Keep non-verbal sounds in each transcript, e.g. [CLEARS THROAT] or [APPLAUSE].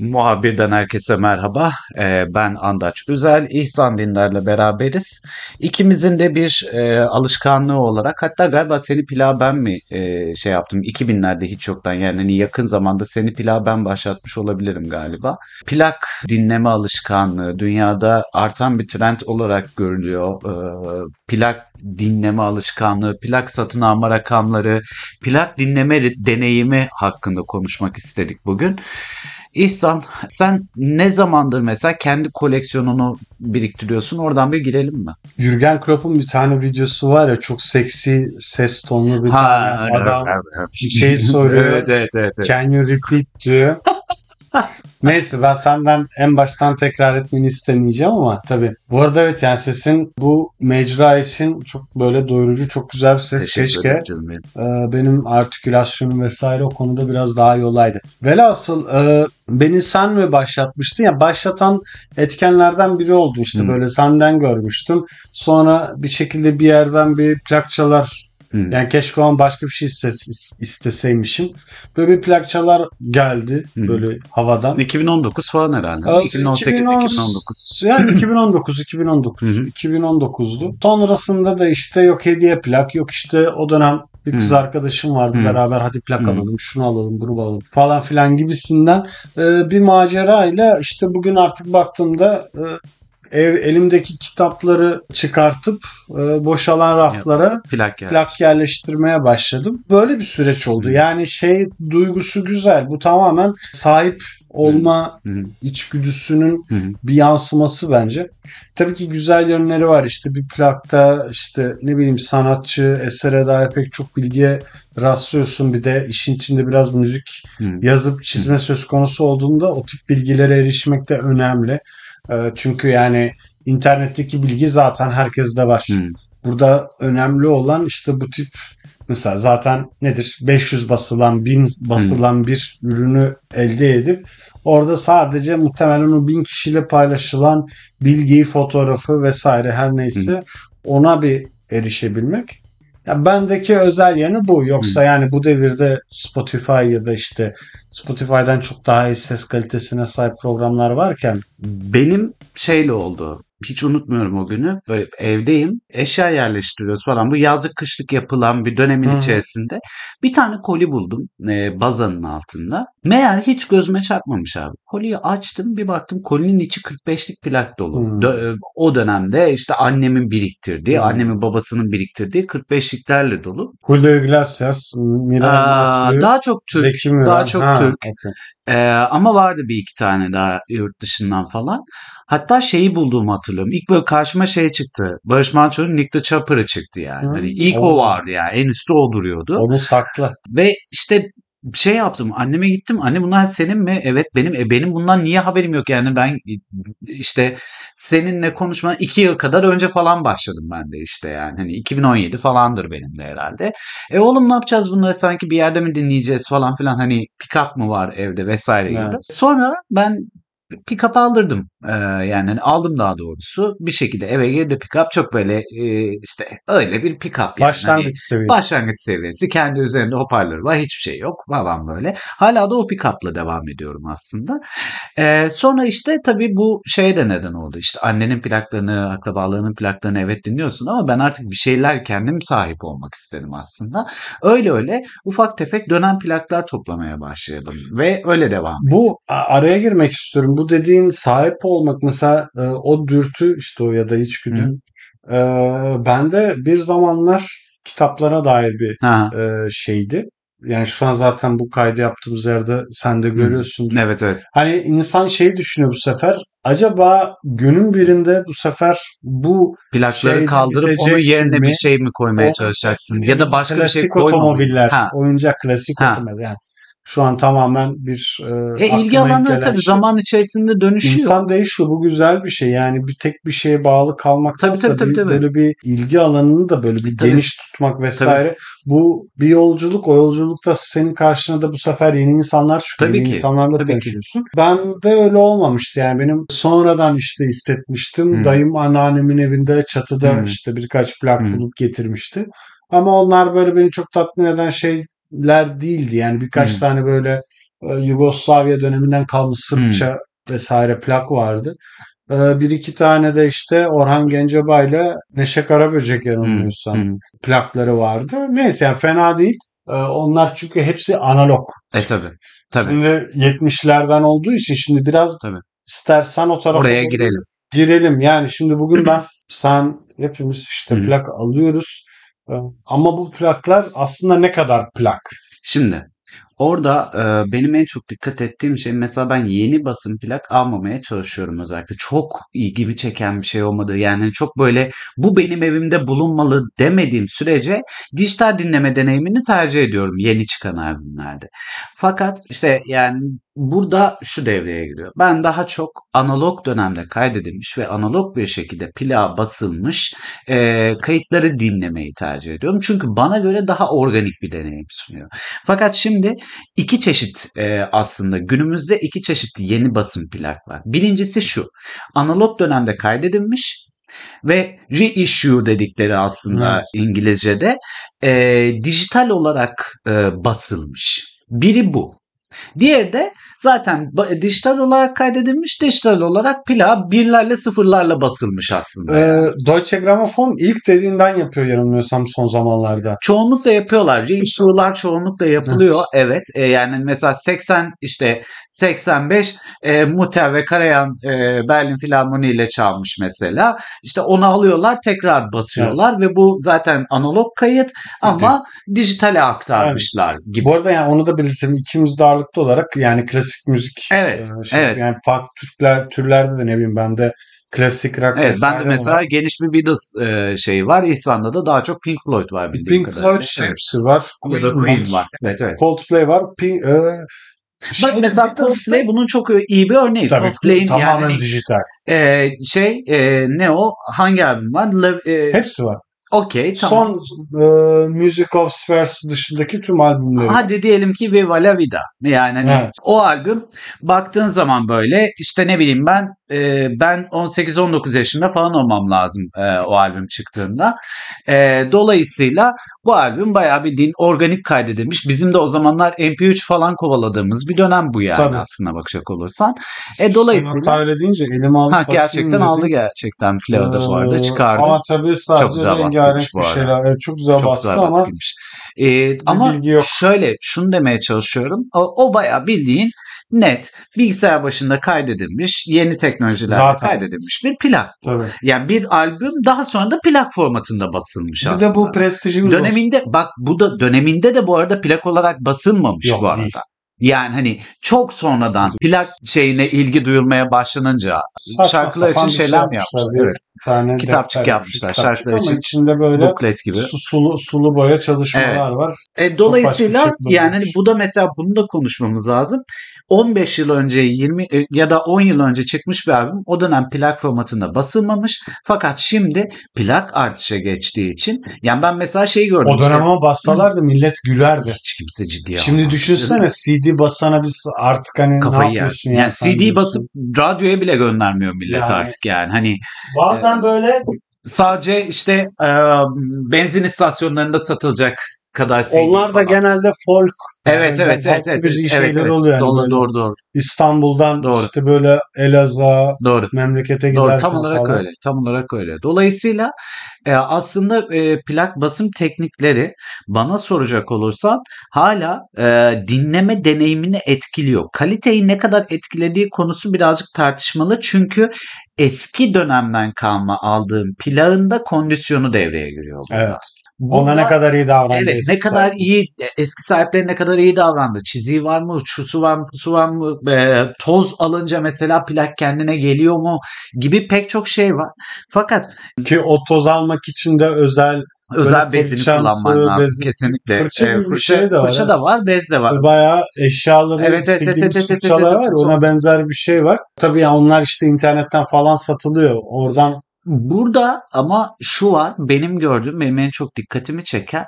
Muhabirden herkese merhaba. Ee, ben Andaç Güzel, İhsan Dinler'le beraberiz. İkimizin de bir e, alışkanlığı olarak, hatta galiba seni pilav ben mi e, şey yaptım 2000'lerde hiç yoktan yani hani yakın zamanda seni pilav ben başlatmış olabilirim galiba. Plak dinleme alışkanlığı dünyada artan bir trend olarak görülüyor. Ee, plak dinleme alışkanlığı, plak satın alma rakamları, plak dinleme deneyimi hakkında konuşmak istedik bugün. İhsan sen ne zamandır mesela kendi koleksiyonunu biriktiriyorsun? Oradan bir girelim mi? Jürgen Klopp'un bir tane videosu var ya çok seksi ses tonlu bir Ha, adam evet, evet. şey soruyor. [LAUGHS] evet, evet, evet, evet. Can you repeat diyor. [LAUGHS] Neyse ben senden en baştan tekrar etmeni istemeyeceğim ama tabii. Bu arada evet yani sesin bu mecra için çok böyle doyurucu çok güzel bir ses. Teşekkür Keşke e, benim artikülasyonum vesaire o konuda biraz daha iyi olaydı. Velhasıl e, beni sen mi başlatmıştın ya başlatan etkenlerden biri oldu işte Hı. böyle senden görmüştüm. Sonra bir şekilde bir yerden bir plakçalar Hı. yani keşke o an başka bir şey iste- isteseymişim. Böyle bir plakçalar geldi Hı. böyle havadan. 2019 falan herhalde. Abi, 2018 2010 2019. Yani 2019 2019 Hı hı. 2019'du. Sonrasında da işte yok hediye plak yok işte o dönem bir kız Hı. arkadaşım vardı Hı. beraber hadi plak Hı. alalım şunu alalım bunu alalım falan filan gibisinden e, bir macerayla işte bugün artık baktığımda e, ev elimdeki kitapları çıkartıp e, boşalan raflara Plak yani. plak yerleştirmeye başladım. Böyle bir süreç oldu. Hı. Yani şey duygusu güzel. Bu tamamen sahip olma içgüdüsünün bir yansıması bence. Tabii ki güzel yönleri var. İşte bir plakta işte ne bileyim sanatçı, esere dair pek çok bilgiye rastlıyorsun. Bir de işin içinde biraz müzik yazıp çizme söz konusu olduğunda o tip bilgilere erişmek de önemli. Ee, Çünkü yani internetteki bilgi zaten herkeste var. Hı. Burada önemli olan işte bu tip mesela zaten nedir 500 basılan 1000 basılan bir ürünü elde edip orada sadece muhtemelen o 1000 kişiyle paylaşılan bilgiyi, fotoğrafı vesaire her neyse ona bir erişebilmek. Ya bendeki özel yanı bu. Yoksa yani bu devirde Spotify ya da işte Spotify'dan çok daha iyi ses kalitesine sahip programlar varken Benim şeyle oldu. Hiç unutmuyorum o günü. Böyle evdeyim. Eşya yerleştiriyoruz falan. Bu yazlık kışlık yapılan bir dönemin Hı içerisinde bir tane koli buldum. E, bazanın altında. Meğer hiç gözüme çarpmamış abi. Koliyi açtım bir baktım kolinin içi 45'lik plak dolu. Hı. Dö- o dönemde işte annemin biriktirdiği, Hı. annemin babasının biriktirdiği 45'liklerle dolu. Julio Iglesias, Miran Aa, Mathieu, daha çok Türk. Zeki daha çok Ha, Türk. okey. Ee, ama vardı bir iki tane daha yurt dışından falan. Hatta şeyi bulduğumu hatırlıyorum. İlk böyle karşıma şey çıktı. Barış Manço'nun Nick the Chopper'ı çıktı yani. Hı. Hani ilk o Oo. vardı yani. En üstte o duruyordu. Onu sakla. Ve işte şey yaptım. Anneme gittim. Anne bunlar senin mi? Evet benim. E benim bundan niye haberim yok yani ben işte seninle konuşma iki yıl kadar önce falan başladım ben de işte yani. Hani 2017 falandır benim de herhalde. E oğlum ne yapacağız bunları sanki bir yerde mi dinleyeceğiz falan filan hani pick-up mı var evde vesaire gibi. Evet. Sonra ben pick-up aldırdım. Ee, yani hani aldım daha doğrusu. Bir şekilde eve girdi pick-up çok böyle e, işte öyle bir pick-up yani. Hani Başlangıç seviyesi. Başlangıç seviyesi. Kendi üzerinde hoparlörü var. Hiçbir şey yok falan böyle. Hala da o pick-up'la devam ediyorum aslında. Ee, sonra işte tabii bu şeye de neden oldu. İşte annenin plaklarını, akrabalarının plaklarını evet dinliyorsun ama ben artık bir şeyler kendim sahip olmak istedim aslında. Öyle öyle ufak tefek dönen plaklar toplamaya başladım. Ve öyle devam ettim. Bu araya girmek istiyorum. Bu dediğin sahip olmak mesela e, o dürtü işte o ya da içgüdü. E, bende bir zamanlar kitaplara dair bir Ha, e, şeydi. Yani şu an zaten bu kaydı yaptığımız yerde sen de görüyorsun. evet evet. Hani insan şey düşünüyor bu sefer. Acaba günün birinde bu sefer bu Plakları Şeyde kaldırıp onun yerine mi? bir şey mi koymaya O- çalışacaksın? Ya da başka bir şey klasik koymamayı. otomobiller, Ha. oyuncak klasik Ha. otomobil yani. Şu an tamamen bir e, E, ilgi alanları tabii şey. zaman içerisinde dönüşüyor. İnsan değişiyor. Bu güzel bir şey. Yani bir tek bir şeye bağlı kalmaktansa Tabii, tabii, tabii, tabii. böyle bir ilgi alanını da böyle bir Tabii. geniş tutmak vesaire. Bu bir yolculuk. O yolculukta senin karşına da bu sefer yeni insanlar çıkıyor. Tabii yeni ki, insanlarla tabii ki. tanışıyorsun. Ben de öyle olmamıştı. Yani benim sonradan işte istetmiştim. Hı. Dayım anneannemin evinde çatıda Hı. işte birkaç plak Hı. bulup getirmişti. Ama onlar böyle beni çok tatmin eden şeyler değildi. Yani birkaç Hı. tane böyle e, Yugoslavya döneminden kalmış Sırpça vesaire plak vardı. E, bir iki tane de işte Orhan Gencebay ile Neşe Karaböcek yanılmıyorsam Hı. plakları vardı. Neyse yani fena değil. E, onlar çünkü hepsi analog. E tabi. Tabii. Şimdi 70'lerden olduğu için şimdi biraz Tabii. istersen o tarafa Oraya girelim. girelim. Yani şimdi bugün ben [CLEARS THROAT] sen hepimiz işte plak alıyoruz. Ee, Ama bu plaklar aslında ne kadar plak? Şimdi orada e, benim en çok dikkat ettiğim şey mesela ben yeni basım plak almamaya çalışıyorum özellikle. Çok ilgimi çeken bir şey olmadı. Yani çok böyle bu benim evimde bulunmalı demediğim sürece dijital dinleme deneyimini tercih ediyorum yeni çıkan albümlerde. Fakat işte yani burada şu devreye giriyor. Ben daha çok analog dönemde kaydedilmiş ve analog bir şekilde plağa basılmış e, kayıtları dinlemeyi tercih ediyorum. Çünkü bana göre daha organik bir deneyim sunuyor. Fakat şimdi iki çeşit e, aslında günümüzde iki çeşit yeni basım plak var. Birincisi şu. Analog dönemde kaydedilmiş ve reissue dedikleri aslında Evet. İngilizce'de e, dijital olarak e, basılmış. Biri bu. Diğeri de zaten dijital olarak kaydedilmiş, dijital olarak plağa birlerle sıfırlarla basılmış aslında. Ee, Deutsche Grammophon ilk dediğinden yapıyor yanılmıyorsam son zamanlarda. Çoğunlukla yapıyorlar. Reissue'lar çoğunlukla yapılıyor. Evet. E, yani mesela 80 işte 85 e, Mutter ve Karajan e, Berlin Filarmoni ile çalmış mesela. İşte onu alıyorlar tekrar basıyorlar ve bu zaten analog kayıt ama dijitale aktarmışlar gibi. Bu arada yani onu da belirtelim. İkimiz de ağırlıklı olarak yani klasik müzik Evet, e, şey, evet. yani farklı Türkler türlerde de ne bileyim ben de klasik rock Evet ben de mesela var. geniş bir Beatles e, şeyi var. İslanda'da da daha çok Pink Floyd var bildiğim Pink kadarıyla. Floyd Evet. hepsi var. Da Queen var. Evet evet. Coldplay var. Pink, e, Bak şey, mesela Coldplay bunun çok iyi bir örneği. Tabii Coldplay'in tamamen yani dijital. e, şey e, ne o? Hangi albüm var? Lev- e, Hepsi var. Okey tamam. Son e, Music of Spheres dışındaki tüm albümleri. Hadi diyelim ki Viva La Vida. Yani hani Evet. o albüm baktığın zaman böyle işte ne bileyim ben e, ben 18-19 yaşında falan olmam lazım e, o albüm çıktığında. E, dolayısıyla bu albüm bayağı bildiğin organik kaydedilmiş. Bizim de o zamanlar MP3 falan kovaladığımız bir dönem bu yani Tabii. aslında bakacak olursan. E, dolayısıyla Sen öyle deyince elime alıp ha, gerçekten aldı gerçekten plağı da bu arada Ee, çıkardı. Ama tabii sadece Çok güzel baskıymış bu bir arada. şeyler. Evet, çok güzel Çok baskı güzel ama baskıymış. Ee, ama şöyle şunu demeye çalışıyorum. O, o bayağı bildiğin net bilgisayar başında kaydedilmiş yeni teknolojilerle Zaten. kaydedilmiş bir plak. tabii. Yani bir albüm daha sonra da plak formatında basılmış Bir aslında. de bu prestijimiz olsun. döneminde bak bu da döneminde de bu arada plak olarak basılmamış Yok, bu arada. değil. Yani hani çok sonradan plak şeyine ilgi duyulmaya başlanınca Saçma şarkılar için şey şeyler mi yapmışlar, yapmışlar? Evet. Bir tane Kitapçık yapmışlar, kitapçık şarkılar için. içinde böyle Booklet gibi. su- sulu sulu boya çalışmalar Evet. var. E, dolayısıyla şekilde yani hani bu da mesela bunu da konuşmamız lazım. 15 yıl önce 20 e, ya da 10 yıl önce çıkmış bir albüm o dönem plak formatında basılmamış. Fakat şimdi plak artışa geçtiği için yani ben mesela şeyi gördüm. O dönem işte, ama bassalardı millet gülerdi. hiç kimse ciddiye Şimdi almaz. düşünsene CD basana biz artık hani kafayı ne yer. yapıyorsun Yani, ya sen CD diyorsun. basıp radyoya bile göndermiyor millet Yani. artık yani. Hani bazen böyle sadece işte e, benzin istasyonlarında satılacak kadar CD onlar da falan. genelde folk Evet yani evet evet evet. müziği evet, şeyler evet. oluyor yani Doğru, doğru doğru İstanbul'dan Doğru. işte böyle Elazığ'a doğru. memlekete Doğru giderken tam olarak falan. öyle. Tam olarak öyle. Dolayısıyla e, aslında e, plak basım teknikleri bana soracak olursan hala e, dinleme deneyimini etkiliyor. Kaliteyi ne kadar etkilediği konusu birazcık tartışmalı. Çünkü eski dönemden kalma aldığım plağın da kondisyonu devreye giriyor burada. Evet. Ona Burada- ne kadar iyi davrandı. Evet ne kadar sahibi. iyi eski sahipleri ne kadar iyi davrandı. Çiziği var mı? Şusu var mı? Pusu var mı? e, toz alınca mesela plak kendine geliyor mu? Gibi pek çok şey var. Fakat Ki o toz almak için de özel özel bezini kullanman lazım. bezi- Kesinlikle. fırça E, fırça, şey de var, fırça da var, bez de var. bayağı eşyaları Evet, evet, evet, evet, fırçalar evet, var. evet, Ona çok- benzer bir şey var. Tabii ya onlar işte internetten falan satılıyor. Oradan Burada ama şu var benim gördüğüm benim en çok dikkatimi çeken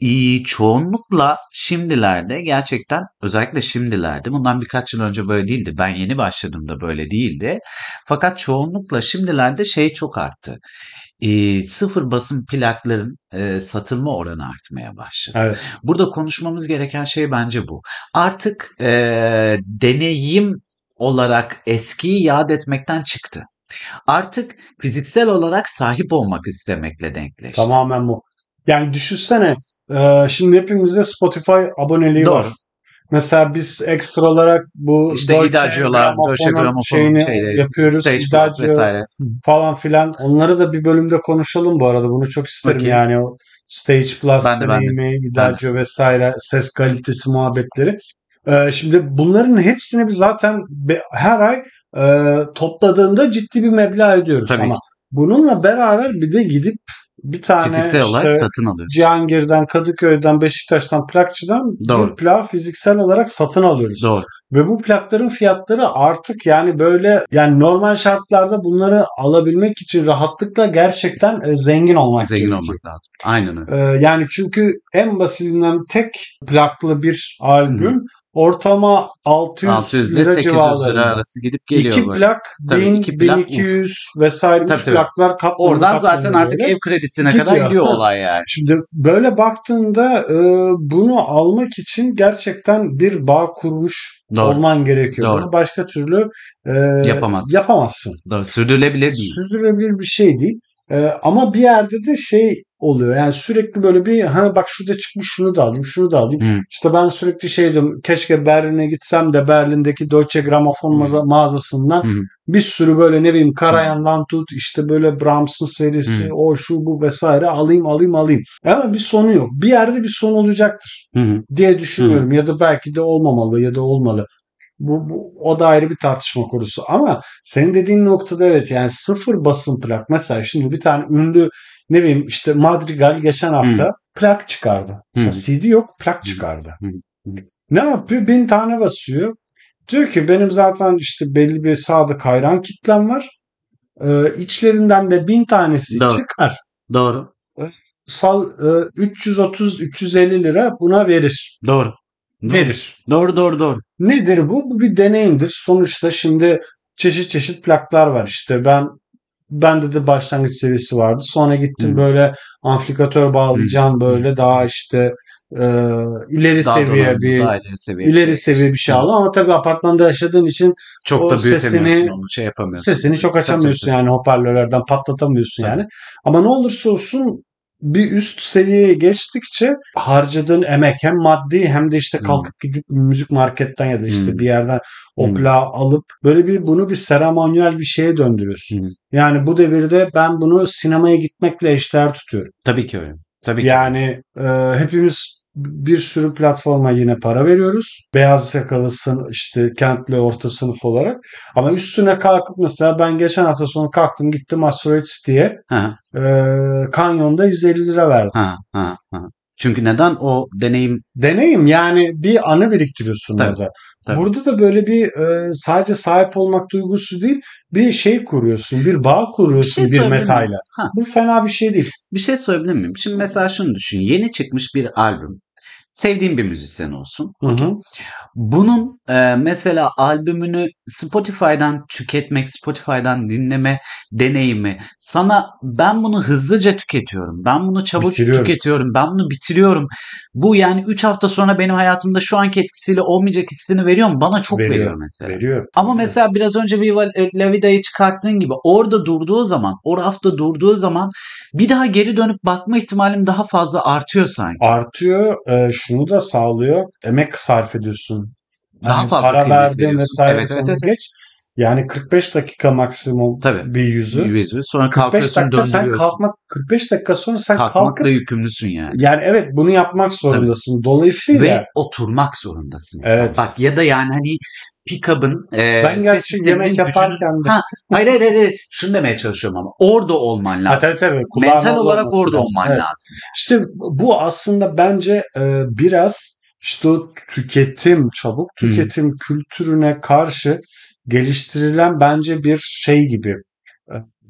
İii, çoğunlukla şimdilerde gerçekten özellikle şimdilerde bundan birkaç yıl önce böyle değildi. Ben yeni başladığımda böyle değildi. Fakat çoğunlukla şimdilerde şey çok arttı. İii, sıfır basım plakların, eee, satılma oranı artmaya başladı. Evet. Burada konuşmamız gereken şey bence bu. Artık, eee, deneyim olarak eskiyi yad etmekten çıktı. Artık fiziksel olarak sahip olmak istemekle denkleşti. Tamamen bu. Yani düşünsene e, şimdi hepimizde Spotify aboneliği Doğru. var. Mesela biz ekstra olarak bu İşte Deutsche Deutsche Grammophon'un şeyini şeyleri, yapıyoruz. Stage İddiacı vesaire. falan filan. Onları da bir bölümde konuşalım bu arada. Bunu çok isterim Okey. yani o Stage Plus Ben de, ben de. deneyimi, İddiacı vesaire, ses kalitesi muhabbetleri. Ee, şimdi bunların hepsini biz zaten her ay e, topladığında ciddi bir meblağ ödüyoruz Tabii ama bununla beraber bir de gidip bir tane Fiziksel olarak işte satın alıyoruz. Cihangir'den, Kadıköy'den, Beşiktaş'tan, plakçıdan Doğru. bir plak fiziksel olarak satın alıyoruz. Doğru. Ve bu plakların fiyatları artık yani böyle yani normal şartlarda bunları alabilmek için rahatlıkla gerçekten e, zengin olmak Zengin gerekiyor. olmak lazım. Aynen öyle. Ee, yani çünkü en basitinden tek plaklı bir albüm ortama 600, 600 ile lira 800 lira arası gidip geliyor İki böyle. plak Tabii 1000, iki plak, 1200 vesaire Tabii, tabii. plaklar katlanıyor. Oradan zaten artık ev kredisine Gidiyor. kadar gidiyor olay yani. [LAUGHS] Şimdi böyle baktığında e, bunu almak için gerçekten bir bağ kurmuş Doğru. olman gerekiyor. Doğru. Bunu başka türlü e, Yapamazsın. yapamazsın. Doğru. Sürdürülebilir değil. Sürdürülebilir bir şey değil. E, ama bir yerde de şey oluyor. Yani sürekli böyle bir ha bak şurada çıkmış şunu da alayım, şunu da alayım. Hı. İşte ben sürekli şey diyorum. Keşke Berlin'e gitsem de Berlin'deki Deutsche Grammophon maza- mağazasından Hı. bir sürü böyle ne bileyim Karajan'dan tut işte böyle Brahms'ın serisi Hı. o şu bu vesaire alayım alayım alayım. Ama bir sonu yok. Bir yerde bir son olacaktır hı. diye düşünüyorum. Ya da belki de olmamalı ya da olmalı. Bu, bu o da ayrı bir tartışma konusu. Ama senin dediğin noktada evet yani sıfır basın plak. Mesela şimdi bir tane ünlü ne bileyim işte Madrigal geçen hafta plak çıkardı. Mesela CD yok plak çıkardı. Hı. Ne yapıyor? Bin tane basıyor. Diyor ki benim zaten işte belli bir sadık hayran kitlem var. Ee, içlerinden de bin tanesi Doğru. çıkar. Doğru. Sal e, 330-350 lira buna verir. Doğru. Verir. Doğru doğru doğru. Nedir bu? Bu bir deneyimdir. Sonuçta şimdi çeşit çeşit plaklar var işte. Ben bende de başlangıç serisi vardı. Sonra gittim Hı. böyle amplifikatör bağlayacağım böyle daha işte e, ileri Daha seviye donanımlı, bir daha ileri seviye. ileri bir şey. seviye bir şey aldım ama tabii apartmanda yaşadığın için Çok o da sesini- onu şey yapamıyorsun. sesini çok açamıyorsun tabii, yani hoparlörlerden patlatamıyorsun Tabii. yani. Ama ne olursa olsun bir üst seviyeye geçtikçe harcadığın emek hem maddi hem de işte Hmm. kalkıp gidip müzik marketten ya da işte Hmm. bir yerden o Hmm. plağı alıp böyle bir bunu bir seremonyal bir şeye döndürüyorsun. Hmm. Yani bu devirde ben bunu sinemaya gitmekle eşdeğer tutuyorum. Tabii ki öyle. Tabii ki. Yani e, hepimiz bir sürü platforma yine para veriyoruz. Beyaz yakalısın işte kentli orta sınıf olarak. Ama üstüne kalkıp mesela ben geçen hafta sonu kalktım gittim Asteroid City'ye Ha, e, kanyonda 150 lira verdim. ha, ha, ha. Çünkü neden o deneyim Deneyim yani bir anı biriktiriyorsun Tabii, orada. tabii. Burada da böyle bir e, sadece sahip olmak duygusu değil bir şey kuruyorsun. Bir bağ kuruyorsun bir, şey miyim? metayla. Ha. Bu fena bir şey değil. Bir şey söyleyebilir miyim? Şimdi mesela şunu düşün. Yeni çıkmış bir albüm. Sevdiğin bir müzisyen olsun. Hı hı. Bunun e, mesela albümünü Spotify'dan tüketmek, Spotify'dan dinleme deneyimi sana ben bunu hızlıca tüketiyorum. Ben bunu çabuk Bitiriyorum. tüketiyorum. Ben bunu bitiriyorum. Bu yani 3 hafta sonra benim hayatımda şu anki etkisiyle olmayacak hissini veriyor mu? Bana çok veriyor, Veriyor, mesela. Veriyor. Ama mesela biraz önce Viva La Vida'yı çıkarttığın gibi orada durduğu zaman, o rafta durduğu zaman bir daha geri dönüp bakma ihtimalim daha fazla artıyor sanki. artıyor. E, şunu da sağlıyor. Emek sarf ediyorsun. Daha Hani fazla para verdin vesaire Evet, evet, evet. geç. Yani 45 dakika maksimum Tabii. bir yüzü. Yüzü. Sonra 45 kalkıyorsun dakika sen kalkmak 45 dakika sonra sen Kalkmakla kalkıp yükümlüsün yani. yani evet bunu yapmak zorundasın. Dolayısıyla Ve oturmak zorundasın. Evet. Bak ya da yani hani pick-up'ın e, ben gerçi yemek yaparken de Ha, hayır, hayır hayır. Şunu demeye çalışıyorum ama orada olman lazım. ha, tabii, tabii, Mental olarak orada lazım. olman Evet. lazım. İşte bu aslında bence e, biraz işte o tüketim, çabuk tüketim kültürüne karşı geliştirilen bence bir şey gibi.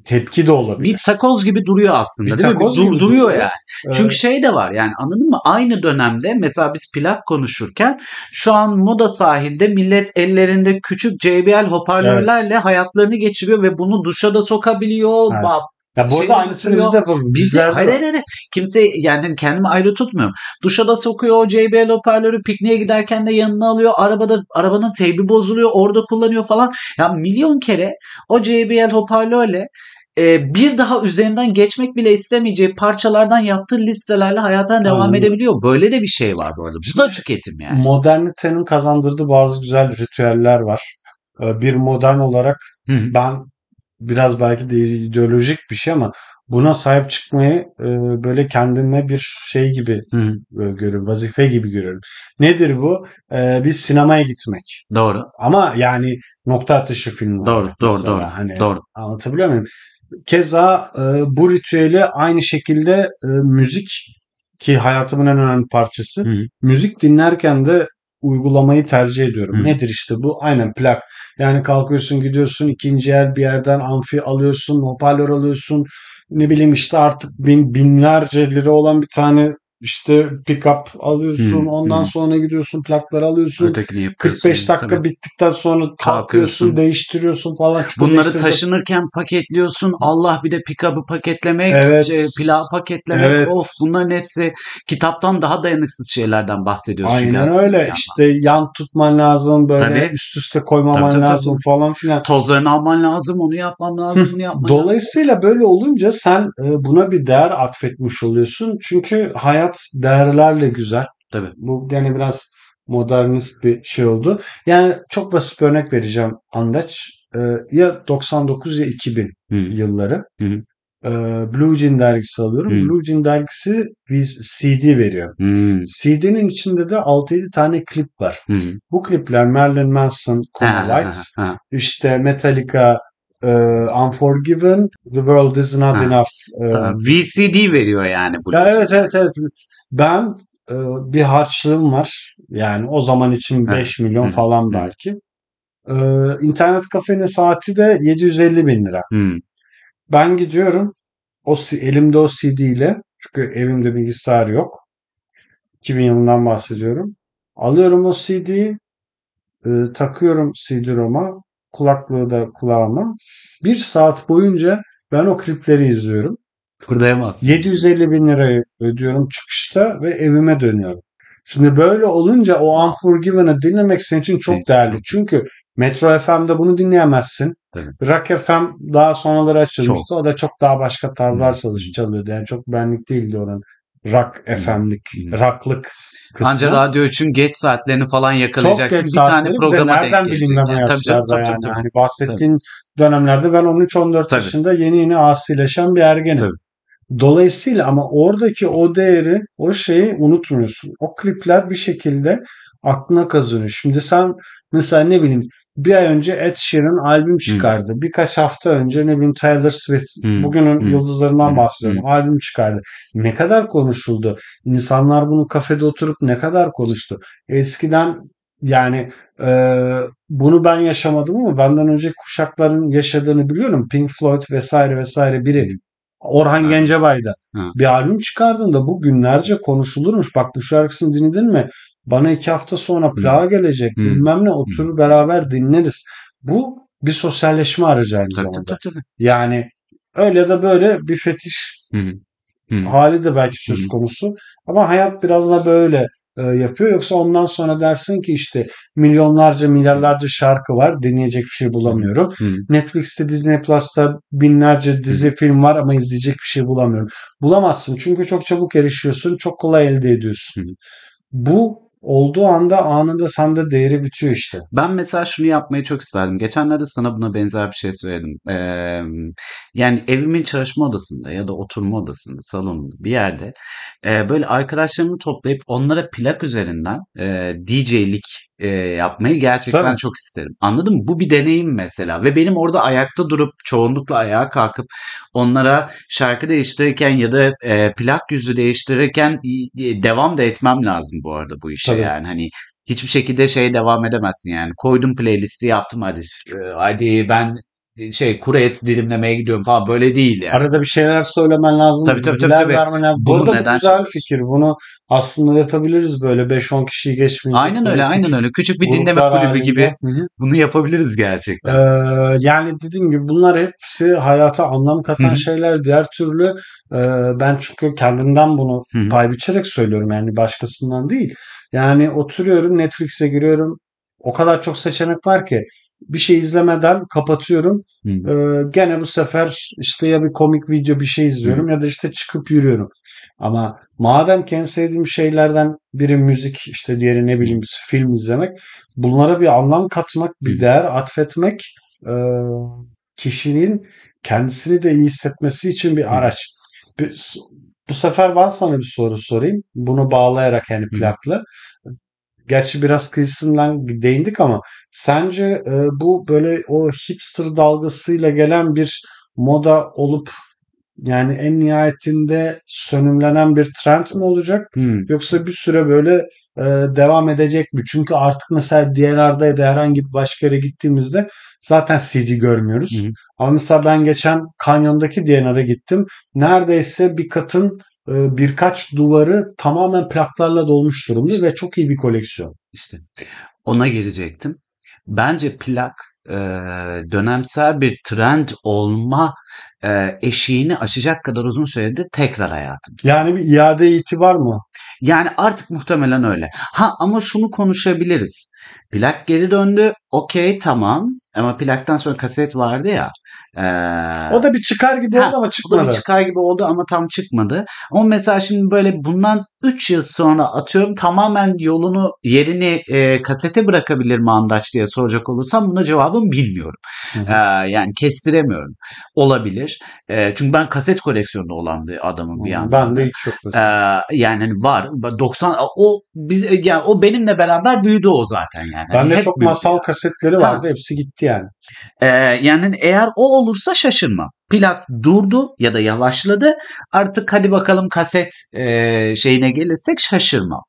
Tepki de olabilir. Bir takoz gibi duruyor aslında Bir değil mi? Bir durduruyor duruyor. yani. Ee, Çünkü şey de var yani anladın mı? Aynı dönemde mesela biz plak konuşurken şu an moda sahilde millet ellerinde küçük JBL hoparlörlerle hayatlarını geçiriyor ve bunu duşa da sokabiliyor. Evet. Ba- ya bu şey arada aynısını biz de yapalım. Biz de hayır, hayır hayır kimse yani kendimi ayrı tutmuyorum. Duşa da sokuyor o JBL hoparlörü pikniğe giderken de yanına alıyor. Arabada arabanın teybi bozuluyor orada kullanıyor falan. Ya milyon kere o JBL hoparlörle e, bir daha üzerinden geçmek bile istemeyeceği parçalardan yaptığı listelerle hayatına devam Aynen. edebiliyor. Böyle de bir şey var bu arada. Bu da tüketim yani. modernitenin kazandırdığı bazı güzel ritüeller var. Ee, Bir modern olarak Hı hı. ben biraz belki de ideolojik bir şey ama buna sahip çıkmayı e, böyle kendime bir şey gibi Hı hı. e, görüyorum, vazife gibi görüyorum. Nedir bu? E, bir sinemaya gitmek. Doğru. Ama yani nokta atışı film. Doğru, doğru, mesela. doğru. Hani Doğru. Anlatabiliyor muyum? Keza e, bu ritüeli aynı şekilde e, müzik ki hayatımın en önemli parçası. Hı. Müzik dinlerken de uygulamayı tercih ediyorum. Hı. Nedir işte bu? Aynen plak. Yani kalkıyorsun gidiyorsun ikinci el bir yerden amfi alıyorsun, hoparlör alıyorsun. Ne bileyim işte artık bin, binlerce lira olan bir tane işte pick-up alıyorsun. Hı, Ondan hı. sonra gidiyorsun plakları alıyorsun. Ötekini yapıyorsun. 45 dakika Tabii. bittikten sonra kalkıyorsun, değiştiriyorsun falan. Çünkü Bunları taşınırken paketliyorsun. Allah bir de pick-up'ı paketlemek, Evet. şey, pilav paketlemek. Evet. Of bunların hepsi kitaptan daha dayanıksız şeylerden bahsediyoruz. çünkü Aynen öyle. yandan. İşte yan tutman lazım, böyle Tabii. üst üste koymaman Tabii, tabii, lazım falan filan. Tozlarını alman lazım, onu yapman lazım, bunu yapman lazım. Dolayısıyla böyle olunca sen e, buna bir değer atfetmiş oluyorsun. Çünkü hayat değerlerle güzel. Tabii. Bu gene biraz modernist bir şey oldu. Yani çok basit bir örnek vereceğim Andaç. E, ya 99 ya 2000 Hı. yılları. Hı hı. E, Blue Jean dergisi alıyorum. Hı. Blue Jean dergisi bir CD veriyor. Hmm. CD'nin içinde de 6-7 tane klip var. Hmm. Bu klipler Marilyn Manson, ha, White, ha, ha. işte Metallica, e, Unforgiven, The World Is Not Ha, Enough. e, Tamam. VCD veriyor yani. bu. ya evet evet evet. Ben e, bir harçlığım var. Yani o zaman için Evet. 5 milyon Hı. falan belki. E, internet kafenin saati de 750 bin lira. Hmm. Ben gidiyorum. O elimde o CD ile çünkü evimde bilgisayar yok. 2000 yılından bahsediyorum. Alıyorum o CD'yi, e, takıyorum CD-ROM'a, kulaklığı da kulağıma. Bir saat boyunca ben o klipleri izliyorum. Kırdayamazsın. 750 bin lirayı ödüyorum çıkışta ve evime dönüyorum. Şimdi böyle olunca o Unforgiven'ı dinlemek senin için çok değerli. Çünkü Metro FM'de bunu dinleyemezsin. Tabii. Rock FM daha sonraları açılmıştı. Çok. O da çok daha başka tarzlar çalış çalıyordu. Yani çok benlik değildi onun rock FM'lik, Hı. rock'lık kısmı. Anca radyo için geç saatlerini falan çok yakalayacaksın. geç bir tane bir de programa nereden denk o Yani tabii canım, tabii, yani. tabii, tabii. Hani bahsettiğin dönemlerde ben 13-14 Tabii. yaşında yeni yeni asileşen bir ergenim. Tabii. Dolayısıyla ama oradaki o değeri, o şeyi unutmuyorsun. O klipler bir şekilde aklına kazanıyor. Şimdi sen mesela ne bileyim bir ay önce Ed Sheeran albüm çıkardı. Birkaç hafta önce ne bileyim Taylor Swift Hı. bugünün Hı. yıldızlarından Hı. bahsediyorum. Albüm çıkardı. Ne kadar konuşuldu? İnsanlar bunu kafede oturup ne kadar konuştu? Eskiden yani e, bunu ben yaşamadım ama benden önce kuşakların yaşadığını biliyorum. Pink Floyd vesaire vesaire biri. Orhan Evet. Gencebay da Hı. bir albüm çıkardığında bu günlerce konuşulurmuş. Bak bu şarkısını dinledin mi? Bana iki hafta sonra plağa gelecek. Hı. Bilmem ne oturur beraber dinleriz. Bu bir sosyalleşme aracı aynı Tabii, zamanda. tabii, tabii. Yani öyle da böyle bir fetiş hı. Hı. hali de belki söz Hı. konusu. Ama hayat biraz da böyle e, yapıyor. Yoksa ondan sonra dersin ki işte milyonlarca milyarlarca şarkı var. Dinleyecek bir şey bulamıyorum. Hı. Netflix'te Disney Plus'ta binlerce dizi film var ama izleyecek bir şey bulamıyorum. Bulamazsın çünkü çok çabuk erişiyorsun. Çok kolay elde ediyorsun. Hı. Bu olduğu anda anında sende değeri bitiyor işte. Ben mesela şunu yapmayı çok isterdim. Geçenlerde sana buna benzer bir şey söyledim. Ee, yani evimin çalışma odasında ya da oturma odasında, salonunda bir yerde e, böyle arkadaşlarımı toplayıp onlara plak üzerinden e, DJ'lik e, yapmayı gerçekten Tabii. çok isterim. Anladın mı? Bu bir deneyim mesela ve benim orada ayakta durup çoğunlukla ayağa kalkıp onlara şarkı değiştirirken ya da e, plak yüzü değiştirirken e, devam da etmem lazım bu arada bu işe Tabii. yani hani hiçbir şekilde şey devam edemezsin yani koydum playlisti yaptım hadi hadi ben şey kuru et dilimlemeye gidiyorum falan böyle değil yani. Arada bir şeyler söylemen lazım. Tabii, tabii, tabii, tabii. vermen lazım. Bunu Burada bu neden güzel söylüyorsun? fikir. Bunu aslında yapabiliriz böyle 5-10 kişiyi geçmeyecek. Aynen öyle, aynen küçük öyle. Küçük bir dinleme kulübü halinde. gibi Hı hı. bunu yapabiliriz gerçekten. Ee, yani dediğim gibi bunlar hepsi hayata anlam katan hı. şeyler. Diğer türlü e, ben çünkü kendimden bunu Hı hı. pay biçerek söylüyorum yani başkasından değil. Yani oturuyorum Netflix'e giriyorum. O kadar çok seçenek var ki bir şey izlemeden kapatıyorum. Hı. Ee, gene bu sefer işte ya bir komik video bir şey izliyorum ya da işte çıkıp yürüyorum. Ama madem ki en sevdiğim şeylerden biri müzik işte diğeri ne bileyim film izlemek bunlara bir anlam katmak bir Hı. değer atfetmek e, kişinin kendisini de iyi hissetmesi için bir araç. Bir- bu sefer ben sana bir soru sorayım. Bunu bağlayarak yani Hı. Gerçi biraz kıyısından değindik ama sence e, bu böyle o hipster dalgasıyla gelen bir moda olup yani en nihayetinde sönümlenen bir trend mi olacak? Hı. Yoksa bir süre böyle e, devam edecek mi? Çünkü artık mesela DLR'da ya da herhangi bir başka yere gittiğimizde zaten CD görmüyoruz. Hı. Ama mesela ben geçen kanyondaki DNR'a gittim. Neredeyse bir katın birkaç duvarı tamamen plaklarla dolmuş durumda ve çok iyi bir koleksiyon. İşte ona gelecektim. Bence plak e, dönemsel bir trend olma e, eşiğini aşacak kadar uzun süredir tekrar hayatım. Yani bir iade itibar mı? Yani artık muhtemelen öyle. Ha ama şunu konuşabiliriz. Plak geri döndü. Okey tamam. Ama plaktan sonra kaset vardı ya. Eee, O da bir çıkar gibi Ha, oldu ama o da çıkmadı. bir çıkar gibi oldu ama tam çıkmadı. Ama mesela şimdi böyle bundan 3 yıl sonra atıyorum tamamen yolunu yerini e, kasete bırakabilir mi Andaç diye soracak olursam buna cevabım bilmiyorum. Hı hı. Ee, yani kestiremiyorum. Olabilir. Ee, çünkü ben kaset koleksiyonu olan bir adamım bir yandan. ben de hiç yok. Mesela. yani hani var 90 o biz yani o benimle beraber büyüdü o zaten yani. Hani Bende hep çok büyüdü. masal kasetleri Ha. vardı. Hepsi gitti yani. Ee, yani hani eğer o olursa şaşırmam. Plak durdu ya da yavaşladı. Artık hadi bakalım kaset e, şeyine gelirsek şaşırmam.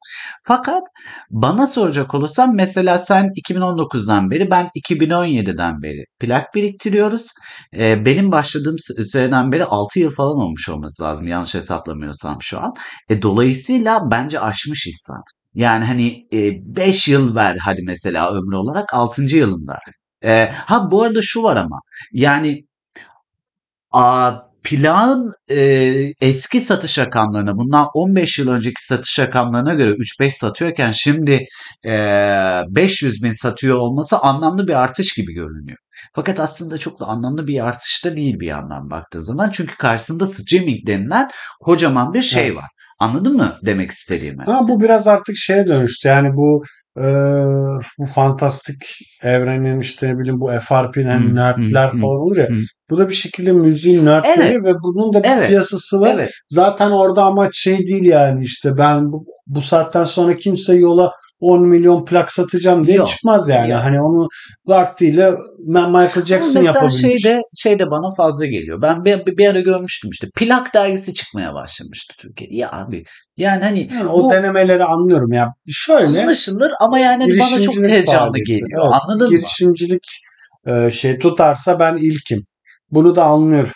Fakat bana soracak olursam mesela sen 2019'dan beri ben 2017'den beri plak biriktiriyoruz. Ee, benim başladığım süreden beri 6 yıl falan olmuş olması lazım yanlış hesaplamıyorsam şu an. E, dolayısıyla bence aşmış İhsan. Yani hani 5 yıl ver hadi mesela ömrü olarak 6. yılında. E, ha bu arada şu var ama yani a, plağın e, eski satış rakamlarına bundan 15 yıl önceki satış rakamlarına göre 3-5 satıyorken şimdi e, 500 bin satıyor olması anlamlı bir artış gibi görünüyor. Fakat aslında çok da anlamlı bir artış da değil bir yandan baktığın zaman. Çünkü karşısında streaming denilen kocaman bir şey Evet. var. Anladın mı demek istediğimi? Ha, bu biraz artık şeye dönüştü. Yani bu e, bu fantastik evrenin işte ne bileyim bu FRP'nin Hı, hani nerdler hı, falan olur ya. hı. Bu da bir şekilde müziğin nerdleri Evet. ve bunun da bir Evet. piyasası var. Evet. Zaten orada amaç şey değil yani işte ben bu, bu saatten sonra kimse yola 10 milyon plak satacağım diye Yok. çıkmaz yani. Yok. Hani onu vaktiyle Michael Jackson mesela yapabilmiş. şey de, şey de bana fazla geliyor. Ben bir, bir, ara görmüştüm işte. Plak dergisi çıkmaya başlamıştı Türkiye'de. Ya abi yani hani Yani o bu denemeleri anlıyorum ya. Şöyle anlaşılır ama yani hani bana çok girişimcilik heyecanlı faaliyeti. geliyor. Evet, Anladın mı? girişimcilik e, şey tutarsa ben ilkim. Bunu da anlıyorum.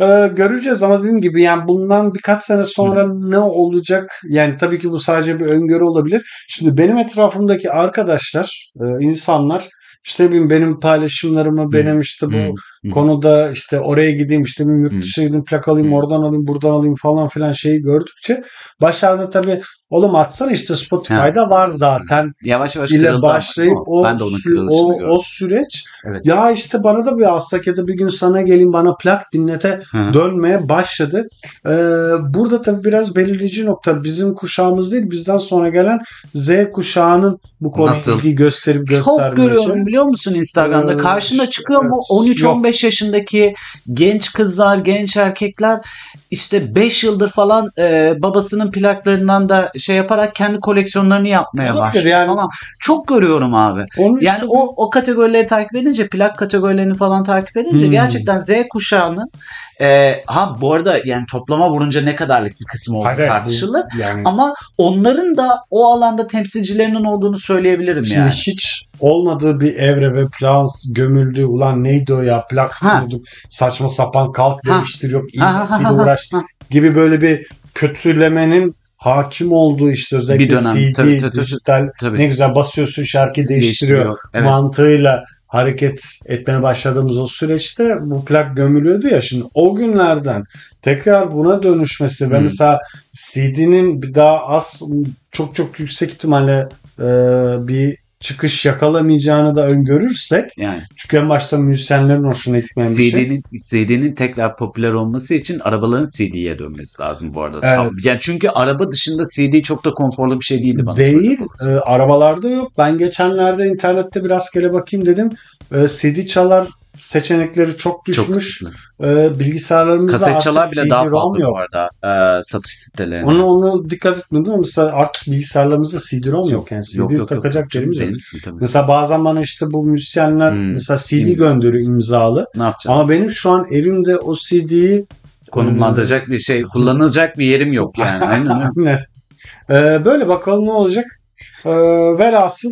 E, göreceğiz ama dediğim gibi yani bundan birkaç sene sonra ne olacak? Yani tabii ki bu sadece bir öngörü olabilir. Şimdi benim etrafımdaki arkadaşlar, e, insanlar işte bileyim benim paylaşımlarımı, benim işte bu Hı, hı. konuda işte oraya gideyim işte bir yurt Hı. dışı gideyim plak alayım Hı. oradan alayım buradan alayım falan filan şeyi gördükçe başlarda tabii oğlum atsana işte Spotify'da var zaten Yavaş yavaş ile başlayıp mi? o, ben de onun sü- o, gördüm. o süreç Evet. ya işte bana da bir alsak ya da bir gün sana geleyim bana plak dinlete Hı dönmeye başladı. Ee, burada tabii biraz belirleyici nokta bizim kuşağımız değil bizden sonra gelen Z kuşağının bu konuya Nasıl? ilgi gösterip Çok göstermeyeceği. görüyorum biliyor musun Instagram'da? Ee, Karşına çıkıyor bu evet. 13-15 yaşındaki genç kızlar, genç erkekler işte 5 yıldır falan e, babasının plaklarından da şey yaparak kendi koleksiyonlarını yapmaya Olabilir başlıyor yani. falan. Çok görüyorum abi. Onun Yani işte o o kategorileri takip edince, plak kategorilerini falan takip edince Hmm. gerçekten Z kuşağının Ee, ha bu arada yani toplama vurunca ne kadarlık bir kısmı olduğu Hayır, hayır, bu- tartışılır. Yani Ama onların da o alanda temsilcilerinin olduğunu söyleyebilirim Şimdi yani. hiç olmadığı bir evre ve plan gömüldü. Ulan neydi o ya? Plak Ha. koyduk. Saçma sapan kalk demiştir. Yok ilgisiyle uğraş ha. gibi böyle bir kötülemenin hakim olduğu işte özellikle Bir dönem, CD, tabii, tabii, dijital Tabii. ne güzel basıyorsun şarkı değiştiriyor. Evet. Mantığıyla hareket etmeye başladığımız o süreçte bu plak gömülüyordu ya şimdi o günlerden tekrar buna dönüşmesi ve Hmm. mesela CD'nin bir daha az çok çok yüksek ihtimalle e, bir çıkış yakalamayacağını da öngörürsek Yani çünkü en başta müzisyenlerin hoşuna gitmeyen bir şey. CD'nin CD'nin tekrar popüler olması için arabaların CD'ye dönmesi lazım bu arada. Tam- Evet. Yani çünkü araba dışında CD çok da konforlu bir şey değildi bana. Değil. e, arabalarda yok. Ben geçenlerde internette bir rastgele bakayım dedim. E, CD çalar seçenekleri çok düşmüş. Çok. E, bilgisayarlarımızda Kaset artık bile daha CD-ROM fazla yok. bu arada e, satış sitelerinde. Onu onu dikkat etmedim ama mesela artık bilgisayarlarımızda CD-ROM yok. Yani CD Yok, yok, takacak yok. yerimiz yok. Misin. Mesela bazen bana işte bu müzisyenler Hmm. mesela CD İmza. gönderiyor imzalı. Ne yapacağım? Ama benim şu an evimde o CD'yi Konumlandıracak bir şey, kullanılacak bir yerim yok yani. [LAUGHS] Aynen öyle. Aynen. Ee, böyle bakalım ne olacak. Ee, velhasıl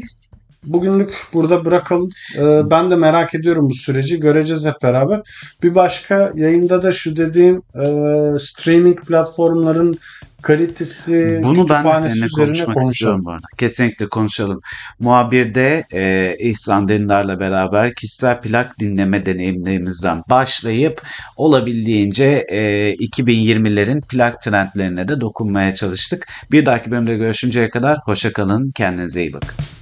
bugünlük burada bırakalım. Ee, ben de merak ediyorum bu süreci. Göreceğiz hep beraber. Bir başka yayında da şu dediğim e, streaming platformların kalitesi, Bunu ben de seninle konuşmak konuşalım. istiyorum bu arada. Kesinlikle konuşalım. Muhabirde e, İhsan Dündar'la beraber kişisel plak dinleme deneyimlerimizden başlayıp olabildiğince e, 2020'lerin plak trendlerine de dokunmaya çalıştık. Bir dahaki bölümde görüşünceye kadar hoşça kalın. Kendinize iyi bakın.